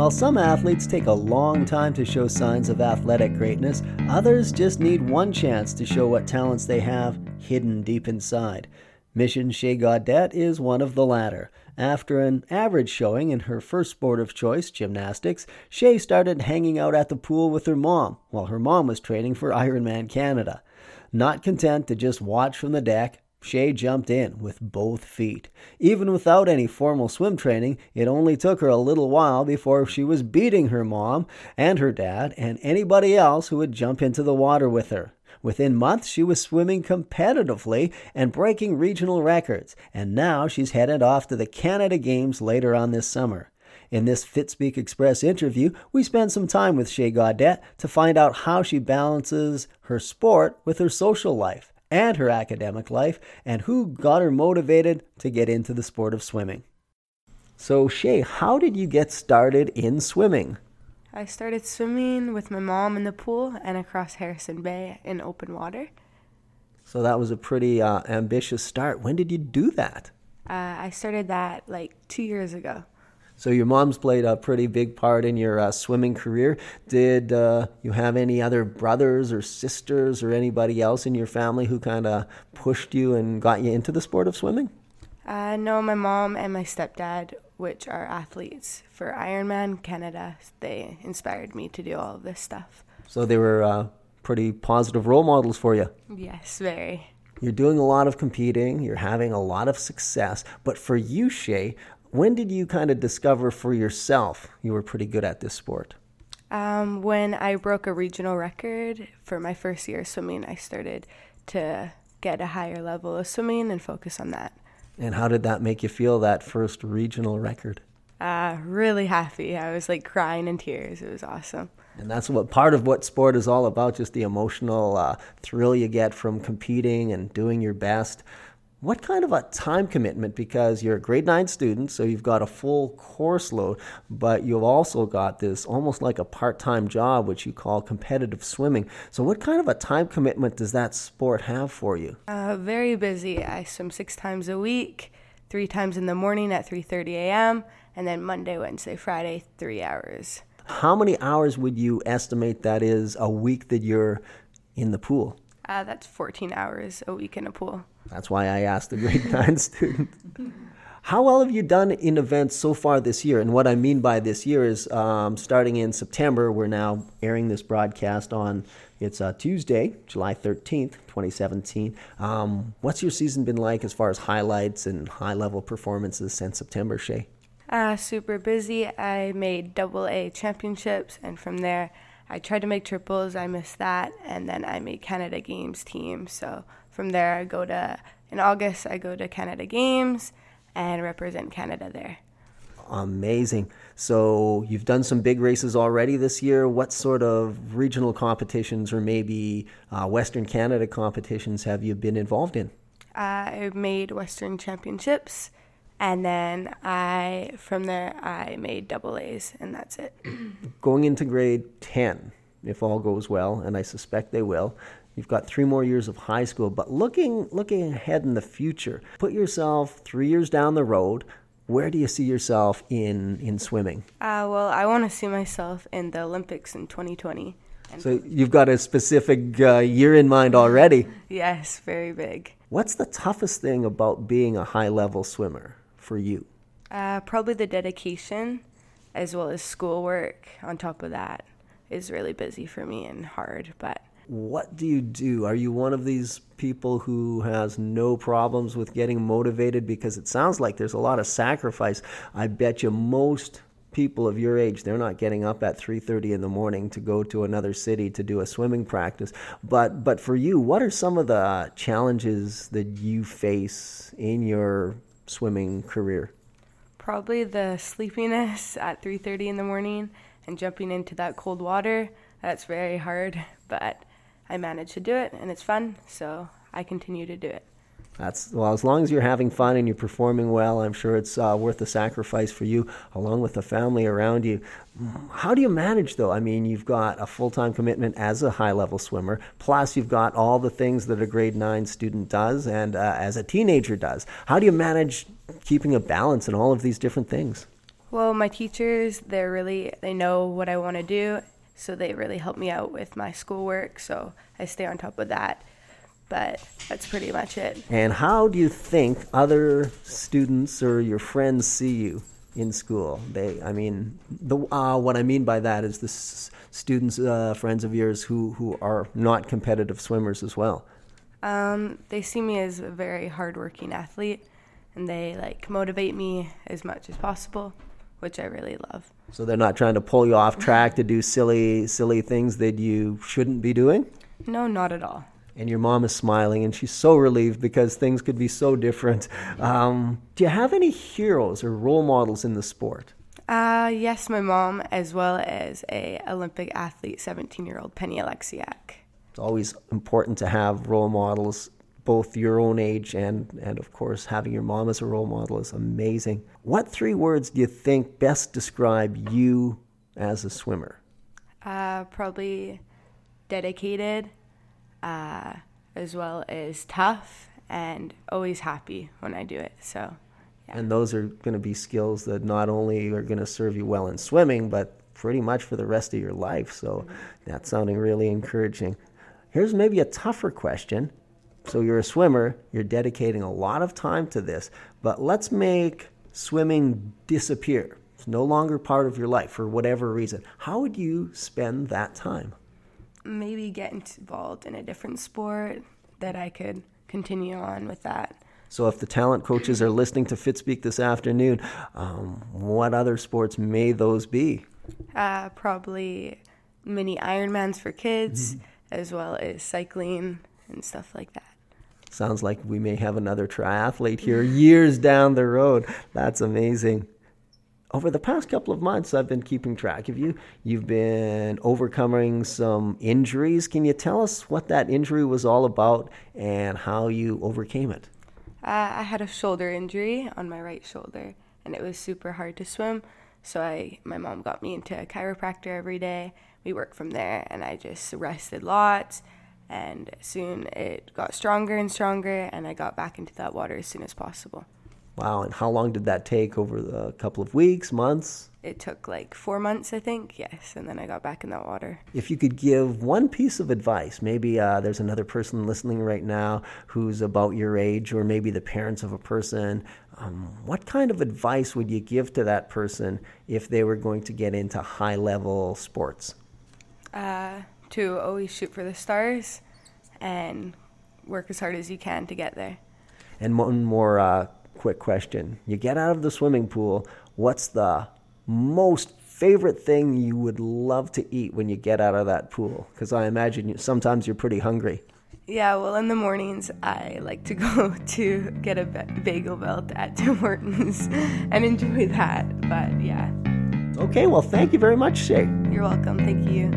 While some athletes take a long time to show signs of athletic greatness, others just need one chance to show what talents they have hidden deep inside. Mission Sheigh Gaudette is one of the latter. After an average showing in her first sport of choice, gymnastics, Sheigh started hanging out at the pool with her mom while her mom was training for Ironman Canada. Not content to just watch from the deck, Sheigh jumped in with both feet. Even without any formal swim training, it only took her a little while before she was beating her mom and her dad and anybody else who would jump into the water with her. Within months, she was swimming competitively and breaking regional records, and now she's headed off to the Canada Games later on this summer. In this Fitspeek Express interview, we spend some time with Sheigh Gaudette to find out how she balances her sport with her social life and her academic life, and who got her motivated to get into the sport of swimming. So, Sheigh, how did you get started in swimming? I started swimming with my mom in the pool and across Harrison Bay in open water. So that was a pretty uh, ambitious start. When did you do that? Uh, I started that like two years ago. So your mom's played a pretty big part in your uh, swimming career. Did uh, you have any other brothers or sisters or anybody else in your family who kind of pushed you and got you into the sport of swimming? Uh, no, my mom and my stepdad which are athletes for Ironman Canada. They inspired me to do all of this stuff. So they were uh, pretty positive role models for you. Yes, very. You're doing a lot of competing, you're having a lot of success. But for you, Sheigh, when did you kind of discover for yourself you were pretty good at this sport? Um, when I broke a regional record for my first year of swimming, I started to get a higher level of swimming and focus on that. And how did that make you feel, that first regional record? Uh, really happy. I was like crying in tears. It was awesome. And that's what part of what sport is all about just the emotional uh, thrill you get from competing and doing your best. What kind of a time commitment? Because you're a grade nine student, so you've got a full course load, but you've also got this almost like a part time job, which you call competitive swimming. So, what kind of a time commitment does that sport have for you? Uh, very busy. I swim six times a week, three times in the morning at 3:30 a.m., and then Monday, Wednesday, Friday, three hours. How many hours would you estimate that is a week that you're in the pool? Uh, that's 14 hours a week in a pool. That's why I asked the grade nine student. How well have you done in events so far this year? And what I mean by this year is um, starting in September, we're now airing this broadcast on it's uh, Tuesday, July 13th, 2017. Um, what's your season been like as far as highlights and high level performances since September, Sheigh? Uh, super busy. I made double A championships, and from there, I tried to make triples, I missed that, and then I made Canada Games team. So from there, I go to, in August, I go to Canada Games and represent Canada there. Amazing. So you've done some big races already this year. What sort of regional competitions or maybe uh, Western Canada competitions have you been involved in? I made Western Championships and then I from there I made double A's and that's it. Going into grade 10, if all goes well, and I suspect they will, you've got three more years of high school, but looking looking ahead in the future, put yourself 3 years down the road, where do you see yourself in in swimming? Uh, well, I want to see myself in the Olympics in 2020. So you've got a specific uh, year in mind already. yes, very big. What's the toughest thing about being a high level swimmer? For you? Uh, probably the dedication as well as schoolwork on top of that is really busy for me and hard. But what do you do? Are you one of these people who has no problems with getting motivated? Because it sounds like there's a lot of sacrifice. I bet you most people of your age they're not getting up at 3:30 in the morning to go to another city to do a swimming practice but but for you what are some of the challenges that you face in your swimming career? Probably the sleepiness at 3:30 in the morning and jumping into that cold water. That's very hard, but I managed to do it and it's fun, so I continue to do it. That's well, as long as you're having fun and you're performing well, I'm sure it's uh, worth the sacrifice for you, along with the family around you. How do you manage, though? I mean, you've got a full time commitment as a high level swimmer, plus you've got all the things that a grade nine student does and uh, as a teenager does. How do you manage keeping a balance in all of these different things? Well, my teachers, they're really, they know what I want to do, so they really help me out with my schoolwork, so I stay on top of that. But that's pretty much it. And how do you think other students or your friends see you in school? They, I mean, the uh, what I mean by that is the s- students, uh, friends of yours who who are not competitive swimmers as well. Um, they see me as a very hardworking athlete, and they like motivate me as much as possible, which I really love. So they're not trying to pull you off track to do silly silly things that you shouldn't be doing. No, not at all. And your mom is smiling and she's so relieved because things could be so different. Um, do you have any heroes or role models in the sport? Uh, yes, my mom, as well as a Olympic athlete, 17 year old Penny Oleksiak. It's always important to have role models, both your own age and, and of course, having your mom as a role model is amazing. What three words do you think best describe you as a swimmer? Uh, probably dedicated, uh, as well as tough, and always happy when I do it. So, yeah. And those are going to be skills that not only are going to serve you well in swimming, but pretty much for the rest of your life. So that's sounding really encouraging. Here's maybe a tougher question. So you're a swimmer, you're dedicating a lot of time to this, but let's make swimming disappear. It's no longer part of your life for whatever reason. How would you spend that time? Maybe get involved in a different sport that I could continue on with that. So, if the talent coaches are listening to Fitspeek this afternoon, um, what other sports may those be? Uh, probably mini Ironmans for kids, as well as cycling and stuff like that. Sounds like we may have another triathlete here years down the road. That's amazing. Over the past couple of months, I've been keeping track of you. You've been overcoming some injuries. Can you tell us what that injury was all about and how you overcame it? Uh, I had a shoulder injury on my right shoulder, and it was super hard to swim. So I, my mom got me into a chiropractor every day. We worked from there, and I just rested lots. And soon it got stronger and stronger, and I got back into that water as soon as possible. Wow, and how long did that take? Over a couple of weeks, months? It took like four months, I think, yes, and then I got back in that water. If you could give one piece of advice, maybe uh, there's another person listening right now who's about your age, or maybe the parents of a person, um, what kind of advice would you give to that person if they were going to get into high level sports? Uh, to always shoot for the stars and work as hard as you can to get there. And one more uh, quick question. You get out of the swimming pool, what's the most favorite thing you would love to eat when you get out of that pool? Because I imagine you, sometimes you're pretty hungry. Yeah, well, in the mornings, I like to go to get a bagel belt at Tim Hortons and enjoy that. But yeah, Okay, well, thank you very much, Sheigh. you're welcome. Thank you.